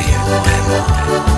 Oye, mujer.